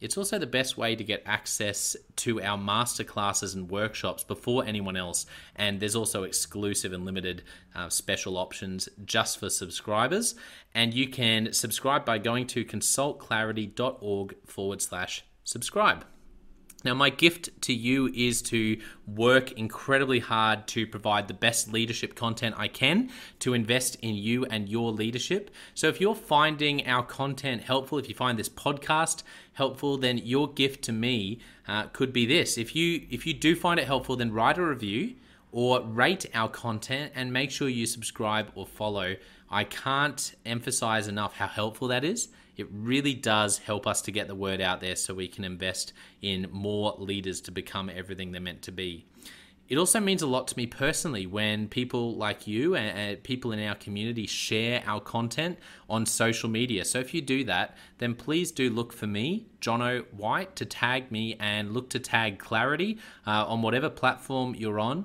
It's also the best way to get access to our masterclasses and workshops before anyone else. And there's also exclusive and limited uh, special options just for subscribers. And you can subscribe by going to consultclarity.org forward slash subscribe. Now, my gift to you is to work incredibly hard to provide the best leadership content I can to invest in you and your leadership. So, if you're finding our content helpful, if you find this podcast helpful, then your gift to me uh, could be this. If you if you do find it helpful, then write a review or rate our content and make sure you subscribe or follow. I can't emphasize enough how helpful that is. It really does help us to get the word out there so we can invest in more leaders to become everything they're meant to be. It also means a lot to me personally when people like you and people in our community share our content on social media. So if you do that, then please do look for me, Jono White, to tag me and look to tag Clarity uh, on whatever platform you're on.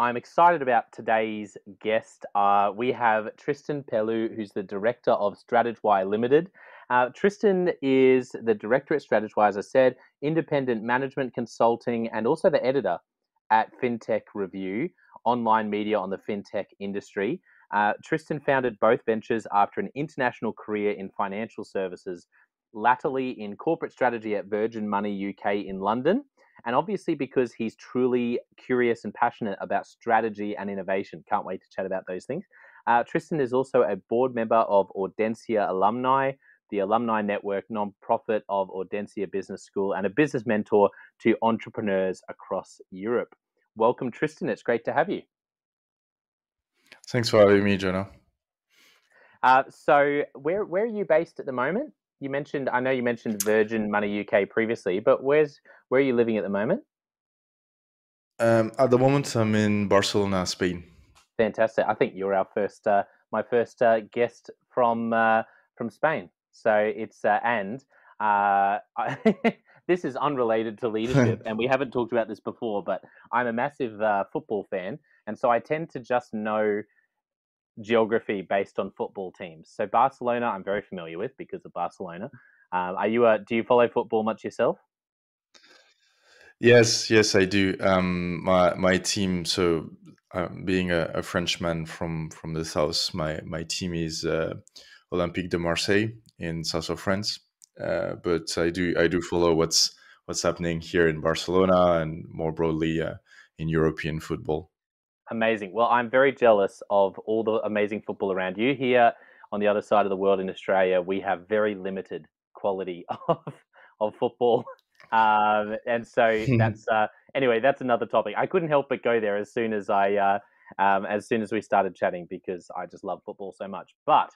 I'm excited about today's guest. Uh, we have Tristan Pelloux, who's the director of Strategwhy Limited. Uh, Tristan is the director at Strategwhy, as I said, independent management consulting, and also the editor at FinTech Review, online media on the fintech industry. Uh, Tristan founded both ventures after an international career in financial services, latterly in corporate strategy at Virgin Money UK in London and obviously because he's truly curious and passionate about strategy and innovation. Can't wait to chat about those things. Uh, Tristan is also a board member of Audencia Alumni, the alumni network nonprofit of Audencia Business School, and a business mentor to entrepreneurs across Europe. Welcome, Tristan. It's great to have you. Thanks for having me, Jonah. Uh, so, where where are you based at the moment? You mentioned, I know you mentioned Virgin Money UK previously, but where's where are you living at the moment? Um, at the moment, I'm in Barcelona, Spain. Fantastic. I think you're our first, uh, my first uh, guest from uh, from Spain. So it's uh, and uh, this is unrelated to leadership, and we haven't talked about this before. But I'm a massive uh, football fan, and so I tend to just know geography based on football teams. So Barcelona, I'm very familiar with because of Barcelona. Um, are you a? Do you follow football much yourself? Yes, yes, I do. Um, my my team. So, uh, being a, a, Frenchman from from the south, my my team is uh, Olympique de Marseille in south of France. Uh, but I do I do follow what's what's happening here in Barcelona and more broadly uh, in European football. Amazing. Well, I'm very jealous of all the amazing football around you. Here on the other side of the world in Australia, we have very limited quality of, of football. Um, and so that's, uh, anyway, that's another topic. I couldn't help but go there as soon as I, uh, um, as soon as we started chatting because I just love football so much. But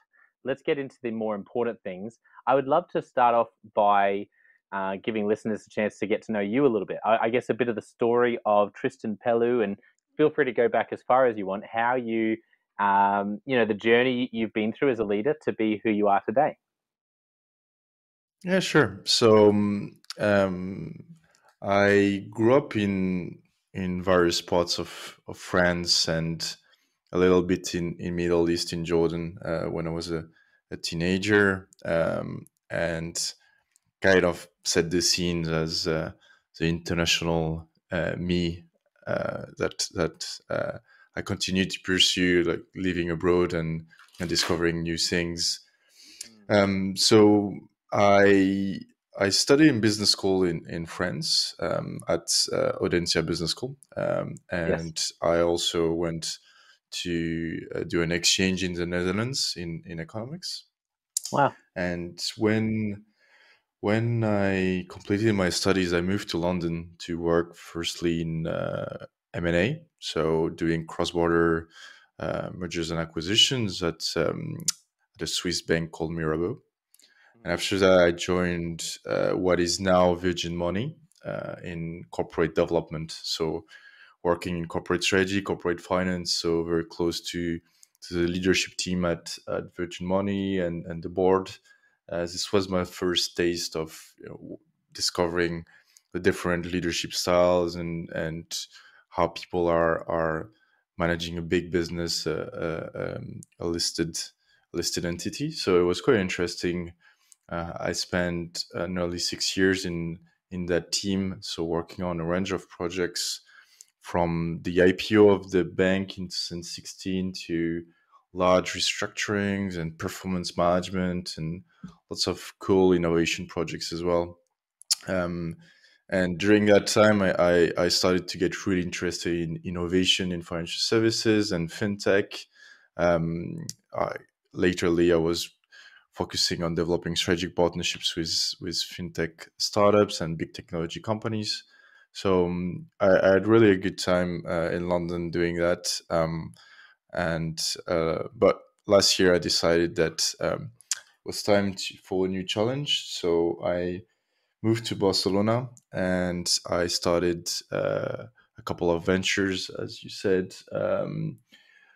let's get into the more important things. I would love to start off by uh, giving listeners a chance to get to know you a little bit. I, I, guess a bit of the story of Tristan Pelloux and feel free to go back as far as you want. How you, um, you know, the journey you've been through as a leader to be who you are today. Yeah, sure. So um, um I grew up in in various parts of, of France and a little bit in, in Middle East in Jordan uh, when I was a, a teenager um, and kind of set the scene as uh, the international uh, me that that uh, I continue to pursue, like living abroad and, and discovering new things. Mm. Um, so I I studied in business school in in France um, at uh, Audencia Business School, um, and yes. I also went to uh, do an exchange in the Netherlands in in economics. Wow! And when when I completed my studies, I moved to London to work firstly in uh, M&A, so doing cross-border uh, mergers and acquisitions at, um, at a Swiss bank called Mirabaud. And mm-hmm. after that, I joined uh, what is now Virgin Money uh, in corporate development. So working in corporate strategy, corporate finance, so very close to, to the leadership team at, at Virgin Money and, and the board uh, this was my first taste of you know, discovering the different leadership styles and and how people are are managing a big business, uh, uh, um, a listed listed entity. So it was quite interesting. Uh, I spent nearly six years in in that team, so working on a range of projects from the IPO of the bank in 2016 to large restructurings and performance management and lots of cool innovation projects as well. Um, and during that time, I, I, I, started to get really interested in innovation in financial services and fintech. Um, I, laterly, I was focusing on developing strategic partnerships with, with fintech startups and big technology companies. So um, I, I, had really a good time uh, in London doing that. Um, and uh, but last year I decided that um, it was time to, for a new challenge. So I moved to Barcelona and I started uh, a couple of ventures, as you said. Um,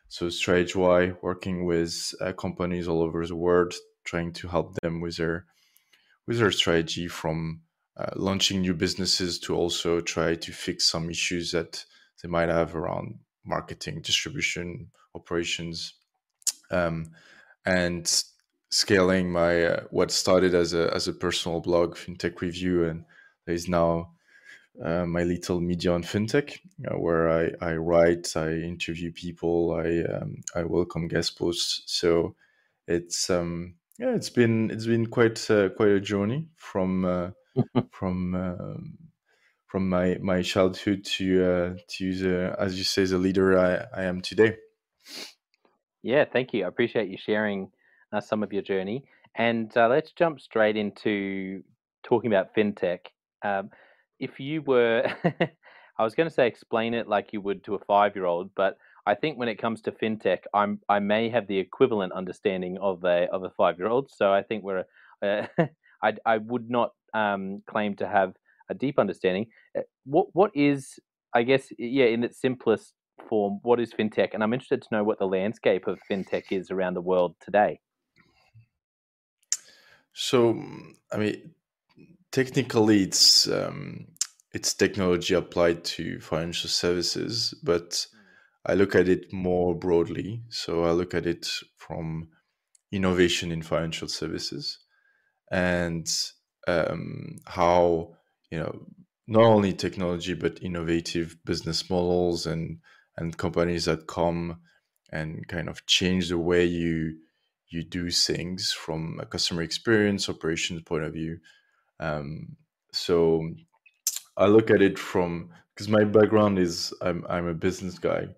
so Strategwhy, working with uh, companies all over the world, trying to help them with their with their strategy from uh, launching new businesses to also try to fix some issues that they might have around marketing, distribution, operations, um, and scaling my uh, what started as a as a personal blog, FinTech Review, and there is now uh, my little media on fintech, uh, where I, I write, I interview people, I um, I welcome guest posts. So it's um, yeah, it's been it's been quite uh, quite a journey from uh, from um, from my my childhood to uh, to the, as you say the leader I, I am today. Yeah, thank you. I appreciate you sharing uh, some of your journey. And uh, let's jump straight into talking about fintech. Um, if you were, I was going to say explain it like you would to a five year old, but I think when it comes to fintech, I'm I may have the equivalent understanding of a of a five year old. So I think we're, uh, I I would not um, claim to have a deep understanding. Uh, what what is I guess yeah in its simplest form, what is fintech? And I'm interested to know what the landscape of fintech is around the world today. So I mean, technically, it's um, it's technology applied to financial services, but I look at it more broadly. So I look at it from innovation in financial services and um, how you know not only technology but innovative business models and and companies that come and kind of change the way you you do things from a customer experience operations point of view. Um, so i look at it from because my background is I'm, I'm a business guy.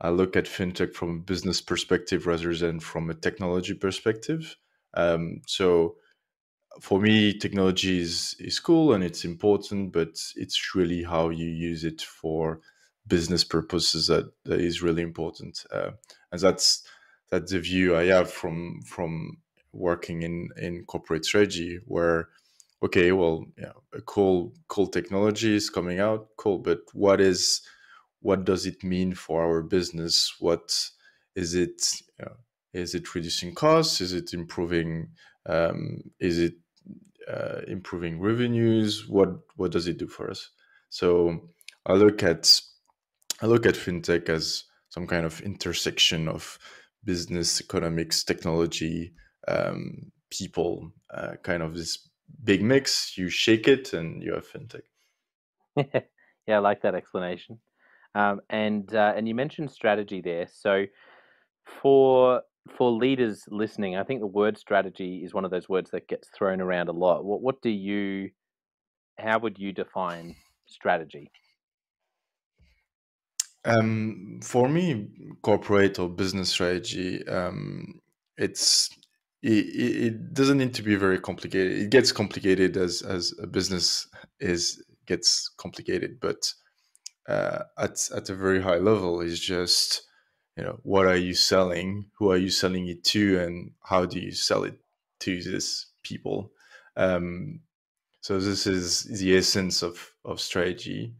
I look at fintech from a business perspective rather than from a technology perspective. Um, so for me, technology is, is cool and it's important, but it's really how you use it for business purposes that, that is really important. Uh, and that's that's the view I have from from working in in corporate strategy, where okay, well, yeah, a cool cool technology is coming out, cool, but what is what does it mean for our business? What is it? Is it reducing costs? Is it improving? Um, is it uh, improving revenues? What what does it do for us? So I look at I look at fintech as some kind of intersection of business, economics, technology, um, people, uh, kind of this big mix. You shake it, and you have fintech. yeah, I like that explanation. Um, and uh, and you mentioned strategy there. So for for leaders listening, I think the word strategy is one of those words that gets thrown around a lot. What what do you how would you define strategy? Um, for me, corporate or business strategy, um, it's it, it doesn't need to be very complicated. It gets complicated as as a business is gets complicated, but uh, at at a very high level, is just you know what are you selling? Who are you selling it to? And how do you sell it to these people? Um, so this is the essence of of strategy.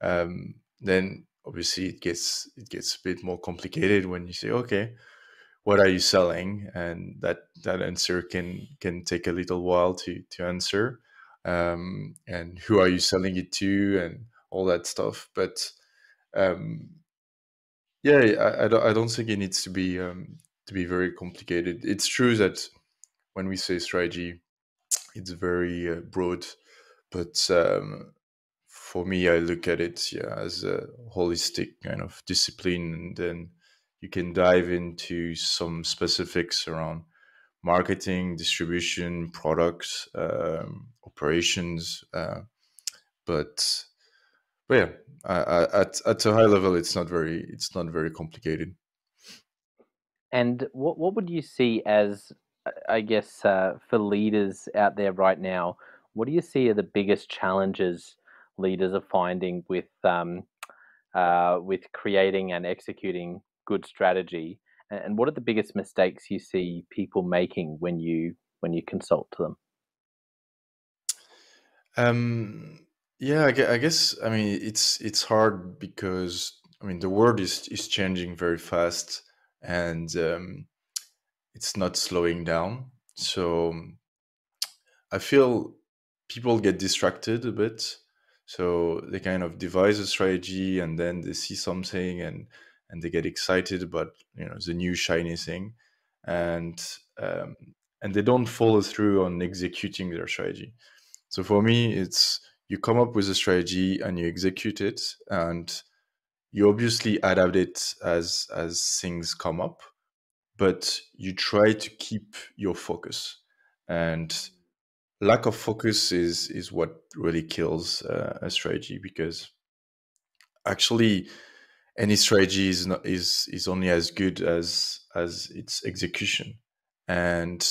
Um, then obviously it gets it gets a bit more complicated when you say okay what are you selling and that that answer can can take a little while to to answer um, and who are you selling it to and all that stuff but um, yeah, I, I, don't, I don't think it needs to be um, to be very complicated. It's true that when we say strategy, it's very uh, broad, but um, for me, I look at it yeah, as a holistic kind of discipline, and then you can dive into some specifics around marketing, distribution, products, um, operations, uh, but but yeah, uh, at at a high level, it's not very it's not very complicated. And what what would you see as, I guess, uh, for leaders out there right now? What do you see are the biggest challenges leaders are finding with um, uh, with creating and executing good strategy? And what are the biggest mistakes you see people making when you when you consult to them? Um, yeah, I guess I mean it's it's hard because I mean the world is is changing very fast and um, it's not slowing down. So I feel people get distracted a bit. So they kind of devise a strategy and then they see something and and they get excited about you know the new shiny thing, and um, and they don't follow through on executing their strategy. So for me, it's you come up with a strategy and you execute it and you obviously adapt it as as things come up but you try to keep your focus and lack of focus is is what really kills uh, a strategy because actually any strategy is not is is only as good as as its execution. And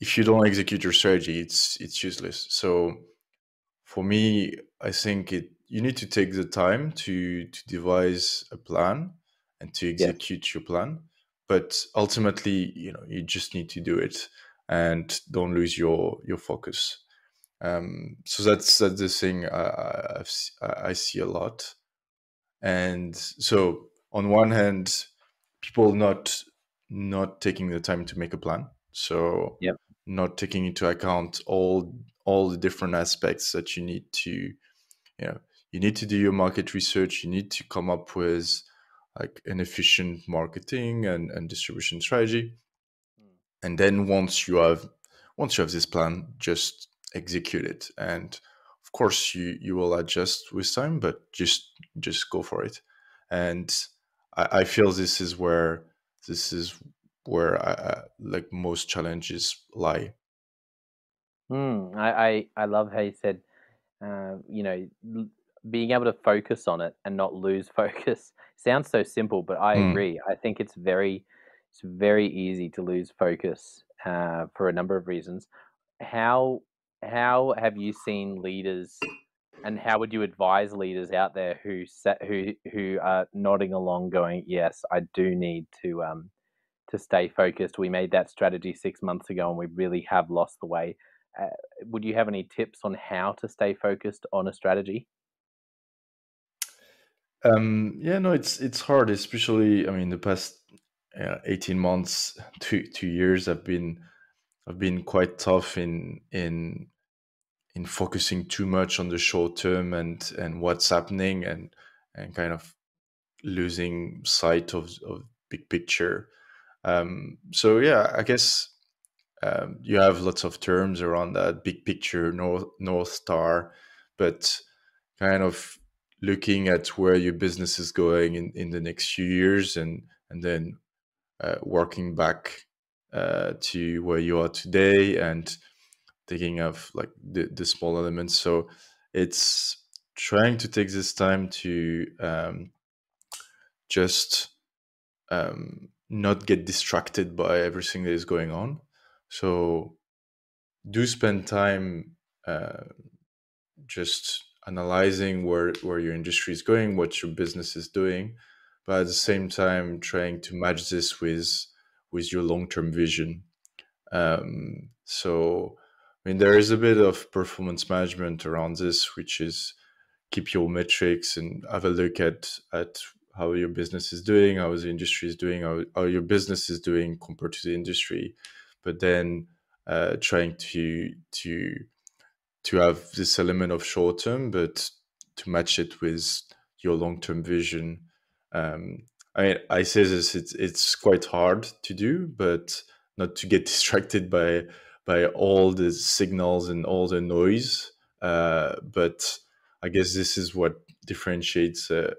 if you don't execute your strategy it's it's useless. So for me i think it you need to take the time to to devise a plan and to execute yeah. your plan. But ultimately you know you just need to do it and don't lose your your focus um, so that's that's the thing I, I, I see a lot and so on one hand people not not taking the time to make a plan so yep. not taking into account all all the different aspects that you need to you know you need to do your market research you need to come up with like an efficient marketing and, and distribution strategy. And then once you have once you have this plan just execute it. And of course you you will adjust with time but just just go for it. And i, I feel this is where this is where I, I, like most challenges lie. Mm, I, I i love how you said uh, you know being able to focus on it and not lose focus. Sounds so simple but i mm. agree. I think it's very it's very easy to lose focus uh, for a number of reasons. How how have you seen leaders and how would you advise leaders out there who set, who who are nodding along going yes i do need to um to stay focused. We made that strategy 6 months ago and we really have lost the way. Uh, would you have any tips on how to stay focused on a strategy? Um yeah no it's it's hard especially i mean the past uh, 18 months two two years have been have been quite tough in in in focusing too much on the short term and and what's happening and and kind of losing sight of of big picture. Um, so yeah, I guess um, you have lots of terms around that big picture, north north star, but kind of looking at where your business is going in, in the next few years and and then working back uh, to where you are today and thinking of like the, the small elements. So it's trying to take this time to um, just um, not get distracted by everything that is going on. So do spend time uh, just analyzing where where your industry is going what your business is doing but at the same time trying to match this with with your long-term vision um, so I mean, there is a bit of performance management around this, which is keep your metrics and have a look at at how your business is doing, how the industry is doing, how, how your business is doing compared to the industry, but then uh, trying to to to have this element of short term, but to match it with your long term vision. Um, I mean, I say this; it's it's quite hard to do, but not to get distracted by by all the signals and all the noise. Uh, but I guess this is what differentiates a,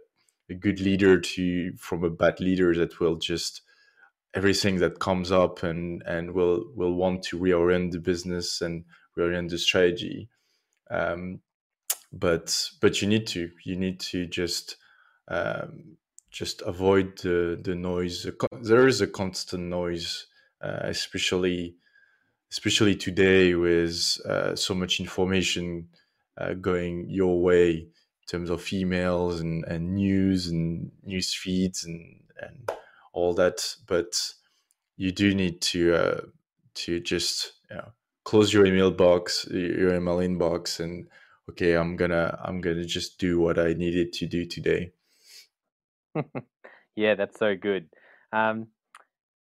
a, good leader to from a bad leader that will just everything that comes up and and will will want to reorient the business and reorient the strategy. Um, but but you need to you need to just um, just avoid the the noise. There is a constant noise, uh, especially especially today with uh, so much information uh, going your way in terms of emails and, and news and news feeds and, and all that. But you do need to uh, to just you know, close your email box, your email inbox, and okay, I'm gonna I'm gonna just do what I needed to do today. yeah, that's so good. Um,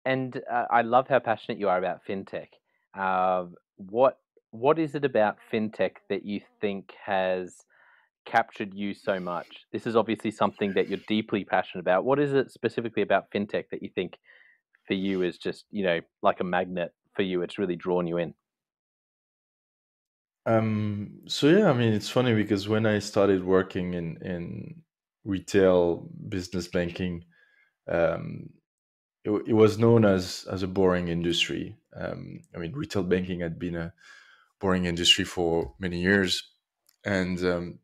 and uh, I love how passionate you are about fintech. Uh, what what is it about fintech that you think has captured you so much? This is obviously something that you're deeply passionate about. What is it specifically about fintech that you think for you is just you know like a magnet for you? It's really drawn you in. Um, so yeah, I mean, it's funny because when I started working in in retail business banking, um, it, it was known as as a boring industry. Um, I mean, retail banking had been a boring industry for many years, and um,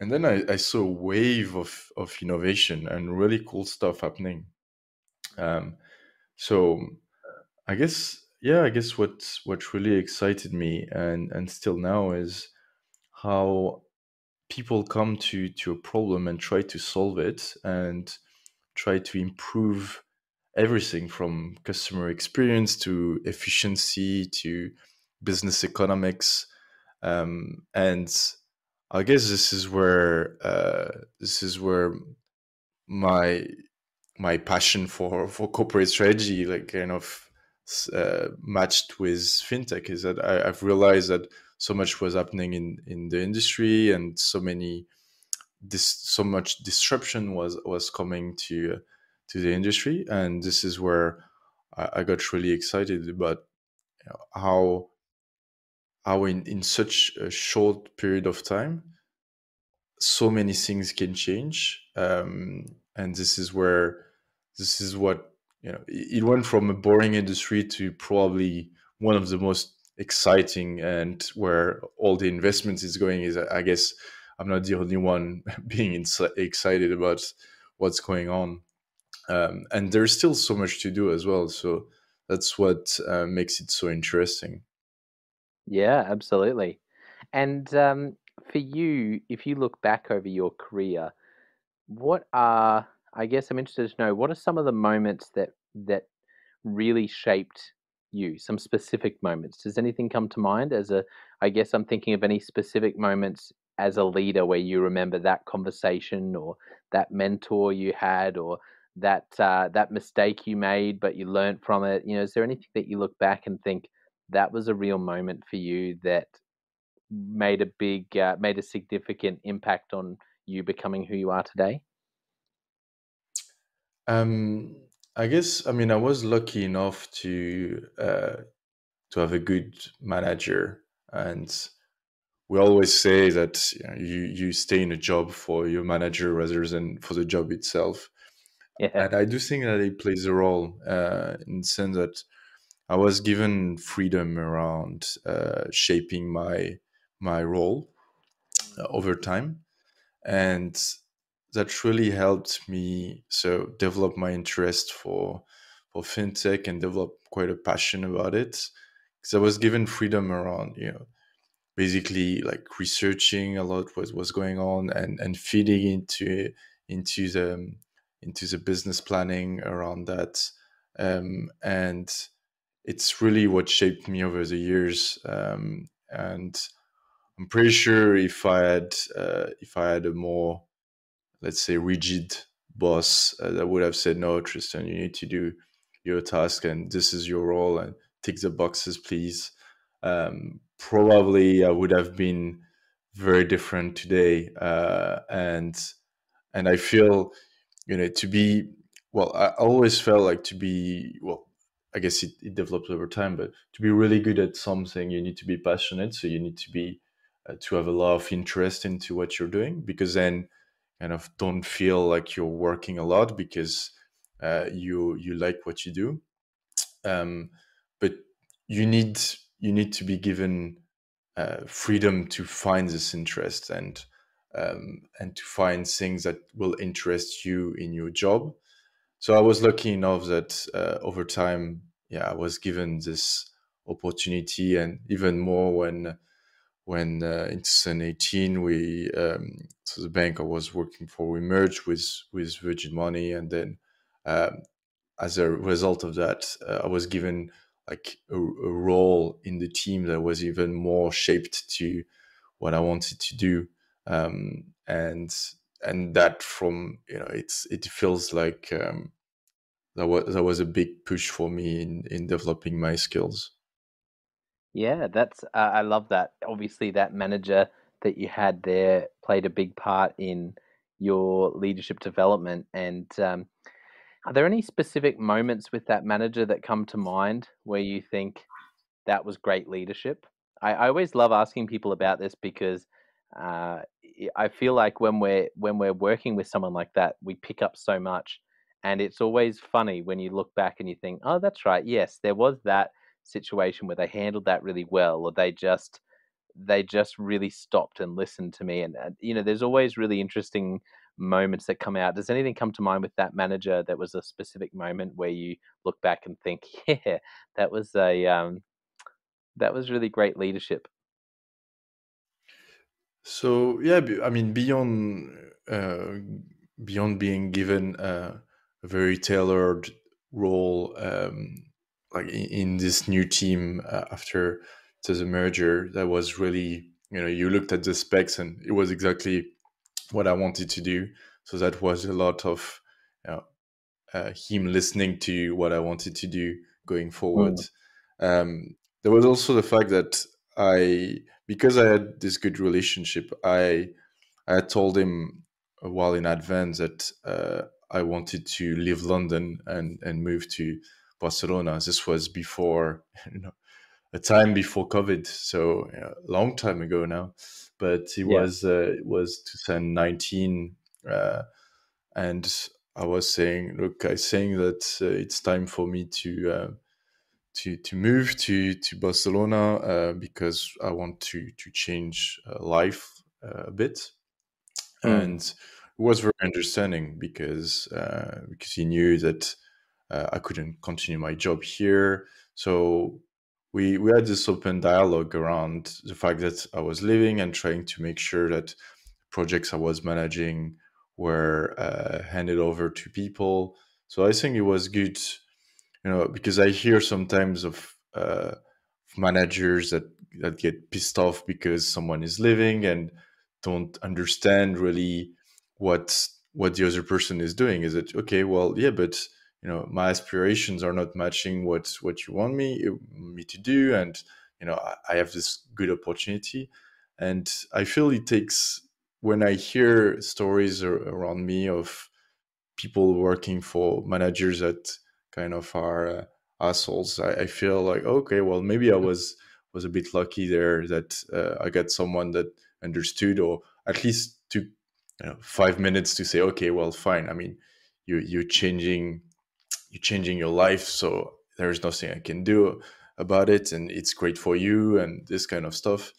and then I, I, saw a wave of of innovation and really cool stuff happening. Um, so I guess yeah, I guess what what really excited me and and still now is how people come to to a problem and try to solve it and try to improve everything from customer experience to efficiency to business economics um, and i guess this is where uh, this is where my my passion for for corporate strategy like kind of uh, matched with fintech is that I, have realized that so much was happening in in the industry and so many this so much disruption was was coming to uh, to the industry. And this is where I, I got really excited about you know, how how in, in such a short period of time so many things can change. Um, and this is where this is what you know it went from a boring industry to probably one of the most exciting and where all the investments is going is i guess i'm not the only one being excited about what's going on. Um, and there's still so much to do as well. So that's what uh, makes it so interesting. Yeah absolutely. And um, for you if you look back over your career what are i guess i'm interested to know what are some of the moments that that really shaped you? Some specific moments. Does anything come to mind as a i guess i'm thinking of any specific moments as a leader where you remember that conversation or that mentor you had or that uh, that mistake you made but you learned from it? You know is there anything that you look back and think that was a real moment for you that made a big uh, made a significant impact on you becoming who you are today um I guess I mean I was lucky enough to uh, to have a good manager, and we always say that you, know, you, you stay in a job for your manager rather than for the job itself. Yeah. And I do think that it plays a role uh, in the sense that I was given freedom around uh, shaping my my role uh, over time, and that really helped me so develop my interest for for fintech and develop quite a passion about it. Because I was given freedom around you know basically like researching a lot what was going on and and feeding into into the into the business planning around that. Um, and it's really what shaped me over the years um, and I'm pretty sure if I had uh, if I had a more let's say rigid boss uh, that would have said no tristan you need to do your task and this is your role and tick the boxes please. Um, probably i would have been very different today uh, and and i feel you know to be well i always felt like to be well i guess it, it develops over time but to be really good at something you need to be passionate so you need to be uh, to have a lot of interest into what you're doing because then kind of don't feel like you're working a lot because uh, you you like what you do. Um, but you need you need to be given uh, freedom to find this interest and um, and to find things that will interest you in your job. So i was lucky enough that uh, over time yeah i was given this opportunity and even more when when uh, in 2018 we um, so the bank I was working for we merged with with Virgin Money and then um, as a result of that uh, I was given like a, a, role in the team that was even more shaped to what I wanted to do um, and and that from you know it's it feels like um, that was that was a big push for me in in developing my skills. Yeah, that's uh, I love that. Obviously, that manager that you had there played a big part in your leadership development. And um, are there any specific moments with that manager that come to mind where you think that was great leadership? I, I always love asking people about this because uh, I feel like when we're when we're working with someone like that, we pick up so much, and it's always funny when you look back and you think, "Oh, that's right. Yes, there was that." Situation where they handled that really well, or they just they just really stopped and listened to me. And, and you know, there's always really interesting moments that come out. Does anything come to mind with that manager that was a specific moment where you look back and think, yeah, that was a um, that was really great leadership? So yeah, I mean, beyond uh, beyond being given a very tailored role, um, like in, in, this new team uh, after the merger, that was really you know you looked at the specs and it was exactly what I wanted to do. So that was a lot of you know, uh, him listening to what I wanted to do going forward. Mm. Um, there was also the fact that I because I had this good relationship, I I told him a while in advance that uh, I wanted to leave London and and move to Barcelona. This was before you know a time before COVID, so a long time ago now. But it yeah. was uh, it was 2019, uh, and I was saying, look, I saying that uh, it's time for me to uh, to to move to to Barcelona uh, because I want to to change uh, life uh, a bit, mm. and he was very understanding because uh, because he knew that uh, I couldn't continue my job here. So we we had this open dialogue around the fact that I was living and trying to make sure that projects I was managing were uh, handed over to people. So I think it was good you know because i hear sometimes of uh, managers that that get pissed off because someone is leaving and don't understand really what what the other person is doing is it okay well yeah but you know my aspirations are not matching what what you want me me to do and you know I, I have this good opportunity and i feel it takes when i hear stories around me of people working for managers that kind of are uh, assholes. I, I, feel like okay, well maybe I was was a bit lucky there that uh, I got someone that understood or at least took you know, five minutes to say okay, well fine. I mean, you you're changing you're changing your life, so there's nothing I can do about it, and it's great for you and this kind of stuff.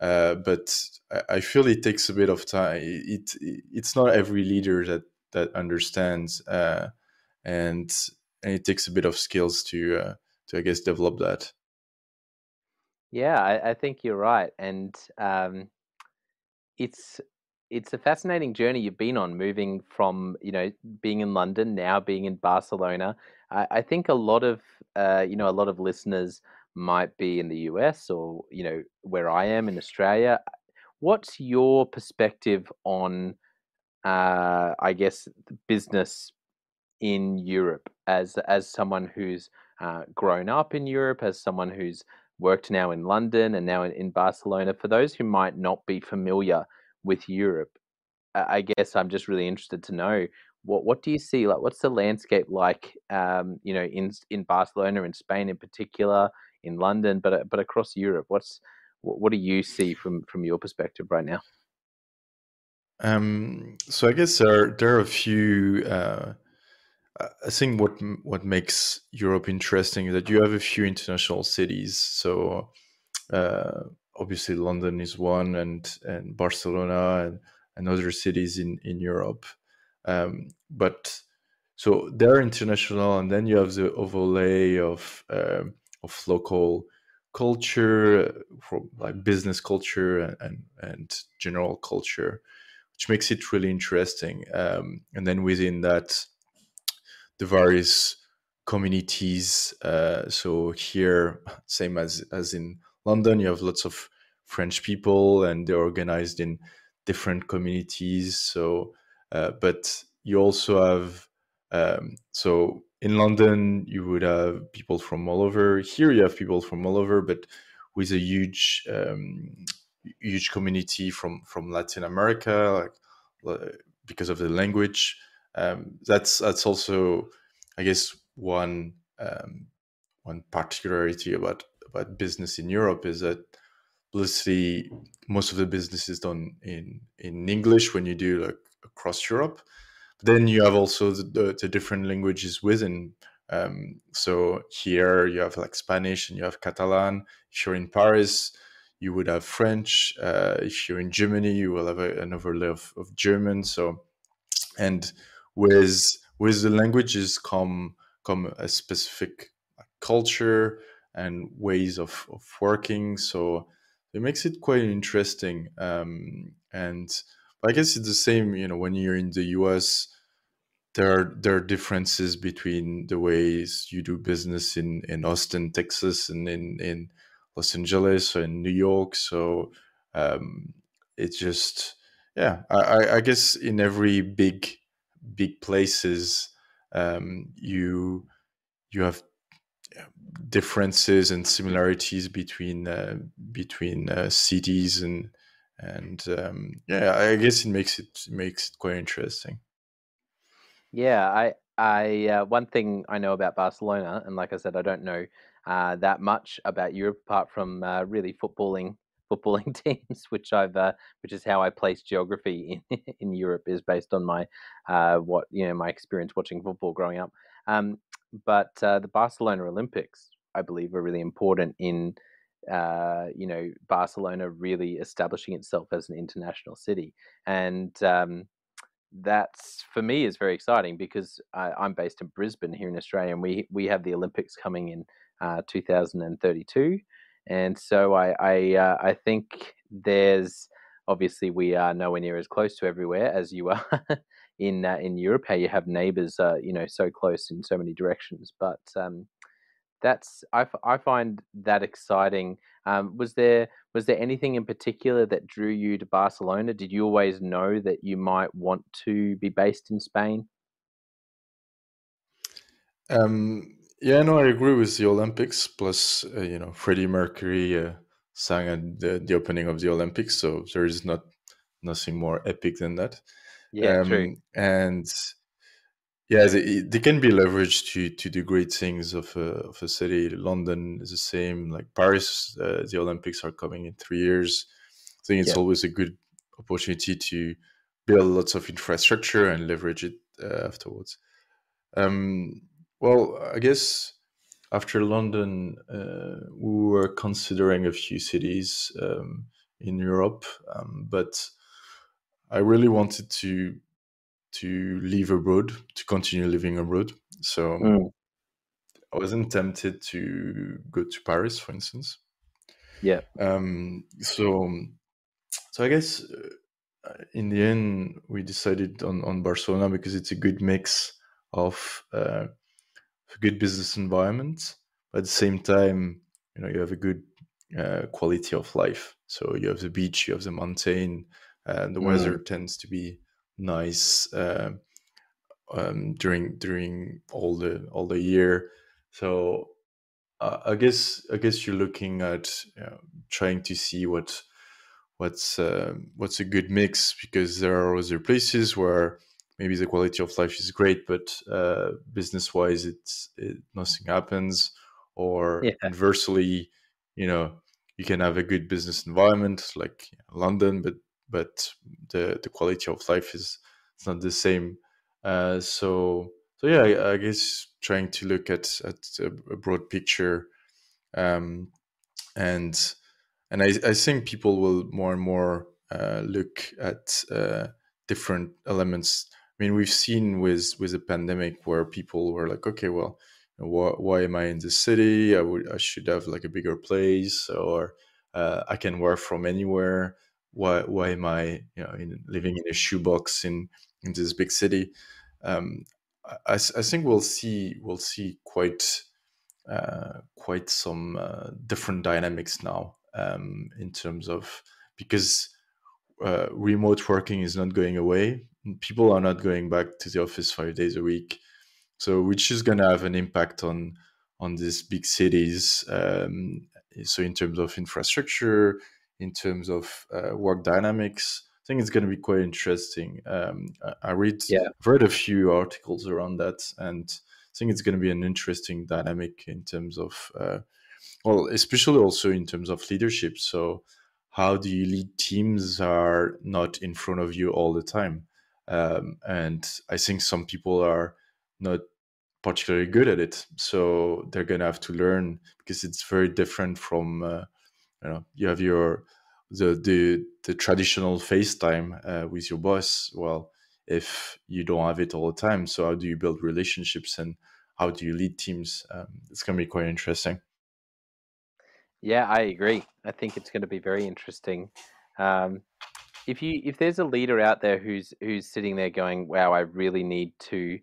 Uh, but I, I feel it takes a bit of time. It, it it's not every leader that that understands uh, and and it takes a bit of skills to uh, to I guess develop that. Yeah, I, I think you're right, and um, it's it's a fascinating journey you've been on, moving from you know being in London now being in Barcelona. I, I think a lot of uh, you know a lot of listeners might be in the US or you know where I am in Australia. What's your perspective on, uh, I guess, business in Europe as as someone who's uh, grown up in Europe, as someone who's worked now in London and now in, in, Barcelona. For those who might not be familiar with Europe, I guess I'm just really interested to know what what do you see like what's the landscape like um, you know in in Barcelona in Spain in particular in London but uh, but across Europe what's what, what do you see from from your perspective right now um, so I guess there there are a few uh, I think what what makes Europe interesting is that you have a few international cities. So uh, obviously London is one, and and Barcelona and, and other cities in in Europe. Um, but so they're international, and then you have the overlay of uh, of local culture, from like business culture and, and, and general culture, which makes it really interesting. Um, and then within that the various communities. Uh, so here, same as as in London, you have lots of French people, and they're organized in different communities. So, uh, but you also have um, so in London, you would have people from all over. Here, you have people from all over, but with a huge, um, huge community from from Latin America, like because of the language um, that's that's also, I guess, one um, one particularity about about business in Europe is that obviously most of the business is done in in English when you do like across Europe. But then you have also the, the, the different languages within Um, so here you have like Spanish and you have Catalan. If you're in Paris, you would have French. Uh, if you're in Germany, you will have a, an overlay of, of German. So, and with with the languages come come a specific culture and ways of, of working. So it makes it quite interesting. Um, and I guess it's the same, you know, when you're in the US, there are there are differences between the ways you do business in, in Austin, Texas, and in, in Los Angeles or in New York. So um, it's just yeah, I, I guess in every big big places um, you you have differences and similarities between uh, between uh, cities and and um, yeah, I guess it makes it makes it quite interesting. Yeah, I I uh, one thing I know about Barcelona, and like I said, I don't know uh, that much about Europe apart from uh, really footballing footballing teams, which I've uh, which is how I place geography in in Europe is based on my what you know my experience watching football growing up. Um, but uh, the Barcelona Olympics, I believe, are really important in uh, you know Barcelona really establishing itself as an international city, and um, that's for me is very exciting because I, am based in Brisbane here in Australia, and we we have the Olympics coming in uh, 2032, and so I I, uh, I think there's obviously we are nowhere near as close to everywhere as you are in uh, in Europe, how you have neighbors, uh, you know, so close in so many directions. But um, that's I, f- I find that exciting. Um, was there was there anything in particular that drew you to Barcelona? Did you always know that you might want to be based in Spain? Um, yeah, no, I agree with the Olympics. Plus, uh, you know, Freddie Mercury uh, sang at the, the opening of the Olympics, so there is not nothing more epic than that. Yeah, um, true. And yeah, they, they can be leveraged to to do great things of a, of a city. London is the same. Like Paris, uh, the Olympics are coming in three years. I think it's yeah. always a good opportunity to build lots of infrastructure and leverage it uh, afterwards. Um, well, I guess after London, uh, we were considering a few cities um, in Europe, um, but I really wanted to to live abroad, to continue living abroad. So mm. I wasn't tempted to go to Paris, for instance. Yeah. Um, so, so I guess uh, in the end we decided on on Barcelona because it's a good mix of uh, a good business environment, but at the same time, you know, you have a good uh, quality of life. So you have the beach, you have the mountain, and the mm. weather tends to be nice uh, um, during during all the all the year. So uh, I guess I guess you're looking at you know, trying to see what what's uh, what's a good mix because there are other places where maybe the quality of life is great, but uh, business wise, it's it, nothing happens. Or yeah. inversely, you know, you can have a good business environment like London, but but the the quality of life is it's not the same. Uh, so so yeah, I, I, guess trying to look at at a, broad picture, um, and and I, I think people will more and more uh, look at uh, different elements. I mean, we've seen with with the pandemic where people were like, okay, well, why, why am I in the city? I would I should have like a bigger place, or uh, I can work from anywhere why why am I you know in, living in a shoebox in in this big city? Um, I, I think we'll see we'll see quite uh, quite some uh, different dynamics now um, in terms of because uh, remote working is not going away. People are not going back to the office five days a week, so which is going to have an impact on on these big cities. Um, so in terms of infrastructure, in terms of uh, work dynamics. I think it's going to be quite interesting. Um, I read, yeah. I've read a few articles around that, and I think it's going to be an interesting dynamic in terms of, uh, well, especially also in terms of leadership. So, how do you lead teams are not in front of you all the time? Um, and I think some people are not particularly good at it. So they're gonna have to learn because it's very different from uh, you know you have your the the the traditional FaceTime uh, with your boss. Well, if you don't have it all the time, so how do you build relationships and how do you lead teams? Um, it's gonna be quite interesting. Yeah, I agree. I think it's going to be very interesting. Um, if you if there's a leader out there who's who's sitting there going, "Wow, I really need to."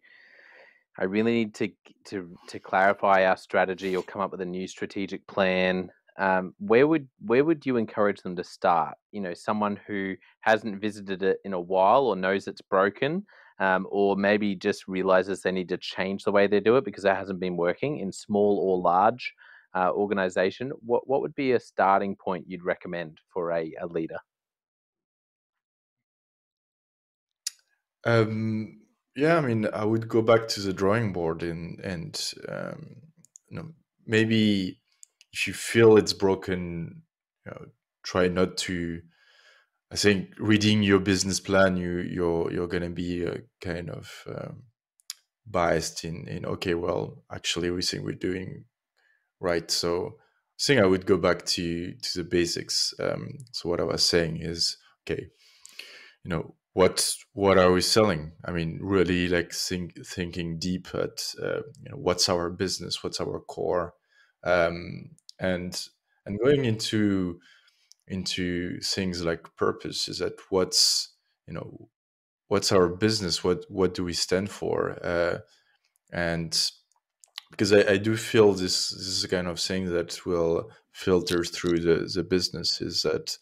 I really need to to to clarify our strategy or come up with a new strategic plan. Um, where would where would you encourage them to start? You know, someone who hasn't visited it in a while or knows it's broken, um, or maybe just realizes they need to change the way they do it because it hasn't been working in small or large uh, organization. What what would be a starting point you'd recommend for a, a leader? Um, yeah, I mean, I would go back to the drawing board and and um, you know maybe if you feel it's broken, you know, try not to. I think reading your business plan, you you're you're gonna be uh, kind of um, biased in in okay, well, actually, we think we're doing right. So I think I would go back to to the basics. Um, so what I was saying is okay, you know, what what are we selling i mean really like think, thinking deep at uh, you know, what's our business what's our core um, and and going into into things like purpose is that what's you know what's our business? What what do we stand for? Uh, and because I, I do feel this this is kind of thing that will filter through the the business is that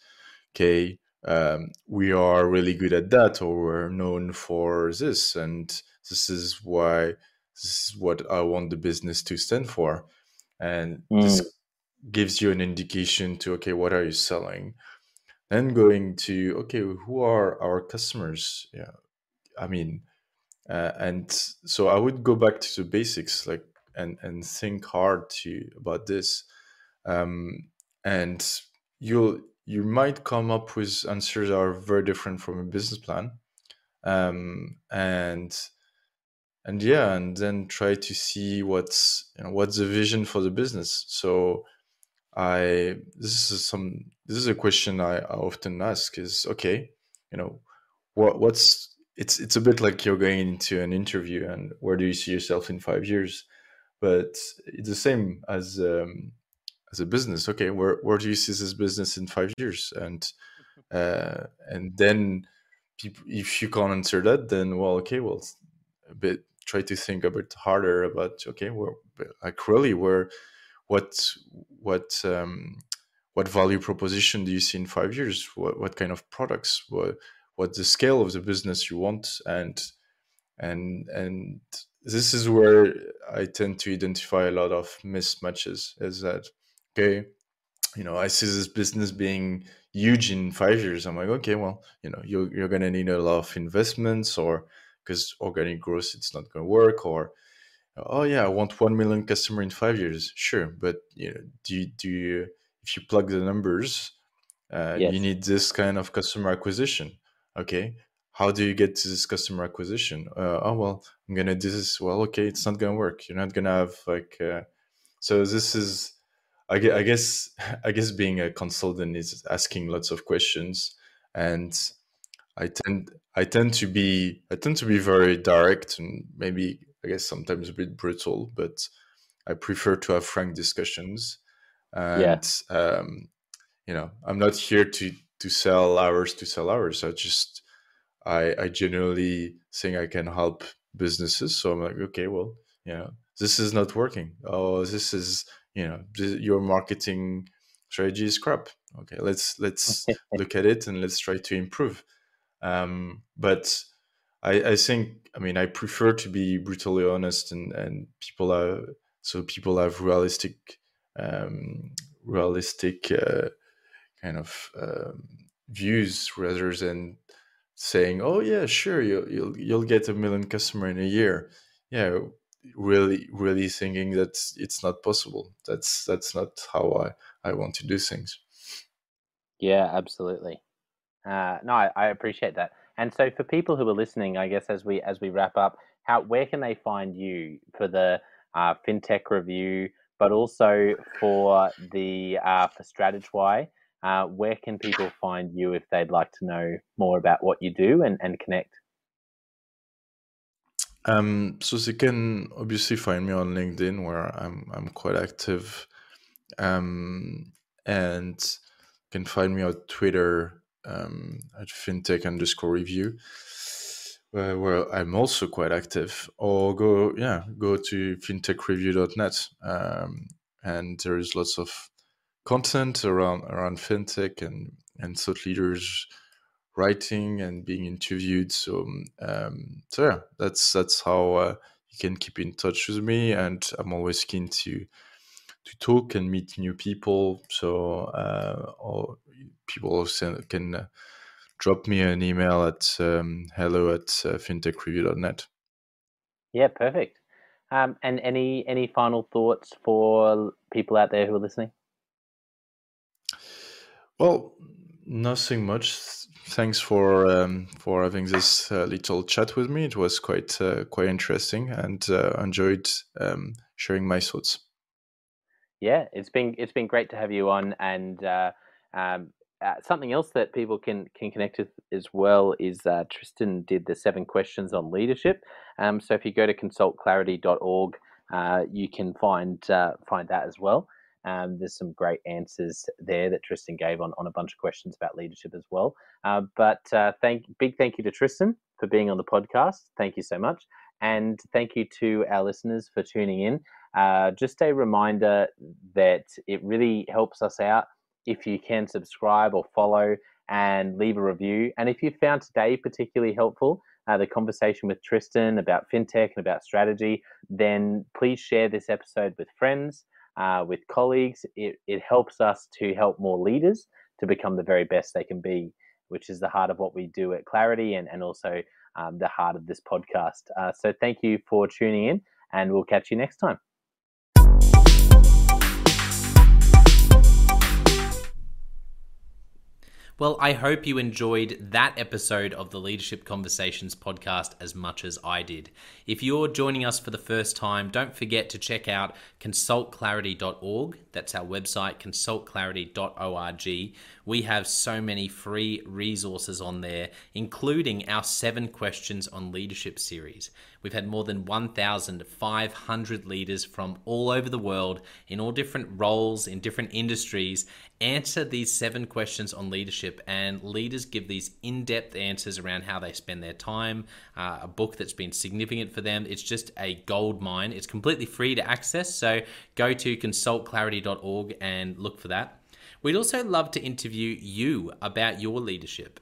okay um, we are really good at that or we're known for this and this is why this is what i want the business to stand for. And mm. this gives you an indication to okay what are you selling? Then going to okay who are our customers? Yeah i mean uh, and so i would go back to the basics like and and think hard to about this um, and you'll you might come up with answers that are very different from a business plan um, and and yeah and then try to see what's you know, what's the vision for the business. So i this is some this is a question i, I often ask is okay you know what what's it's it's a bit like you're going into an interview and where do you see yourself in five years? But it's the same as um, as a business. Okay where where do you see this business in five years? And uh, and then people, if you can't answer that then well okay well a bit try to think a bit harder about okay where like really where what what um, what value proposition do you see in five years? What, what kind of products? What what the scale of the business you want? And and and this is where i tend to identify a lot of mismatches is that okay, you know, I see this business being huge in five years. I'm like, okay, well, you know, you're, you're to need a lot of investments or because organic growth, it's not to work or, oh yeah, I want 1 million customer in five years. Sure. But, you know, do you, do you, if you plug the numbers, uh, yes. you need this kind of customer acquisition. Okay. How do you get to this customer acquisition? Uh, oh, well, I'm going to do this. Well, okay, it's not going to work. You're not going to have like, uh, so this is, I guess I guess being a consultant is asking lots of questions, and I tend I tend to be I tend to be very direct and maybe I guess sometimes a bit brutal, but I prefer to have frank discussions. And yeah. um, you know, I'm not here to to sell hours to sell hours. I just I I genuinely think I can help businesses. So I'm like, okay, well, you know, this is not working. Oh, this is you know your marketing strategy is crap okay let's let's look at it and let's try to improve um, but I, I think i mean i prefer to be brutally honest and and people are so people have realistic um, realistic uh, kind of um, views rather than saying oh yeah sure you'll, you'll you'll get a million customer in a year. Yeah really really thinking that it's not possible. That's that's not how i i want to do things. Yeah absolutely. Uh, no I, I, appreciate that And so, for people who are listening, I guess as we as we wrap up, how where can they find you for the uh, fintech review, but also for the uh, for Strategwhy? Uh, where can people find you if they'd like to know more about what you do and, and connect? Um, so they can obviously find me on LinkedIn where I'm I'm quite active, um, and can find me on Twitter um, at fintech underscore review, uh, where I'm also quite active. Or go yeah go to fintechreview.net, um, and there is lots of content around around fintech and and thought leaders writing and being interviewed. So, um, so yeah, that's that's how uh, you can keep in touch with me, and I'm always keen to to talk and meet new people. So, uh, or people also can uh, drop me an email at um, hello at uh, fintechreview.net. Yeah, perfect. Um, and any any final thoughts for people out there who are listening? Well, nothing much thanks for um, for having this uh, little chat with me. It was quite uh, quite interesting, and uh, enjoyed um, sharing my thoughts. Yeah, it's been it's been great to have you on, and uh, um, uh, something else that people can can connect with as well is uh, Tristan did the seven questions on leadership. Um, so if you go to consultclarity.org, you can find find that as well. Um, there's some great answers there that Tristan gave on, on a bunch of questions about leadership as well. Uh, but uh, thank big thank you to Tristan for being on the podcast. Thank you so much, and thank you to our listeners for tuning in. Uh, just a reminder that it really helps us out if you can subscribe or follow and leave a review. And if you found today particularly helpful, uh, the conversation with Tristan about fintech and about strategy, then please share this episode with friends uh, with colleagues. It, it helps us to help more leaders to become the very best they can be, which is the heart of what we do at Clarity and, and also um, the heart of this podcast. Uh, so thank you for tuning in, and we'll catch you next time. Well, I hope you enjoyed that episode of the Leadership Conversations podcast as much as I did. If you're joining us for the first time, don't forget to check out consultclarity.org. That's our website, consultclarity.org. We have so many free resources on there, including our seven questions on leadership series. We've had more than 1,500 leaders from all over the world in all different roles, in different industries, answer these seven questions on leadership. And leaders give these in depth answers around how they spend their time, uh, a book that's been significant for them. It's just a gold mine. It's completely free to access. So go to consultclarity.org and look for that. We'd also love to interview you about your leadership.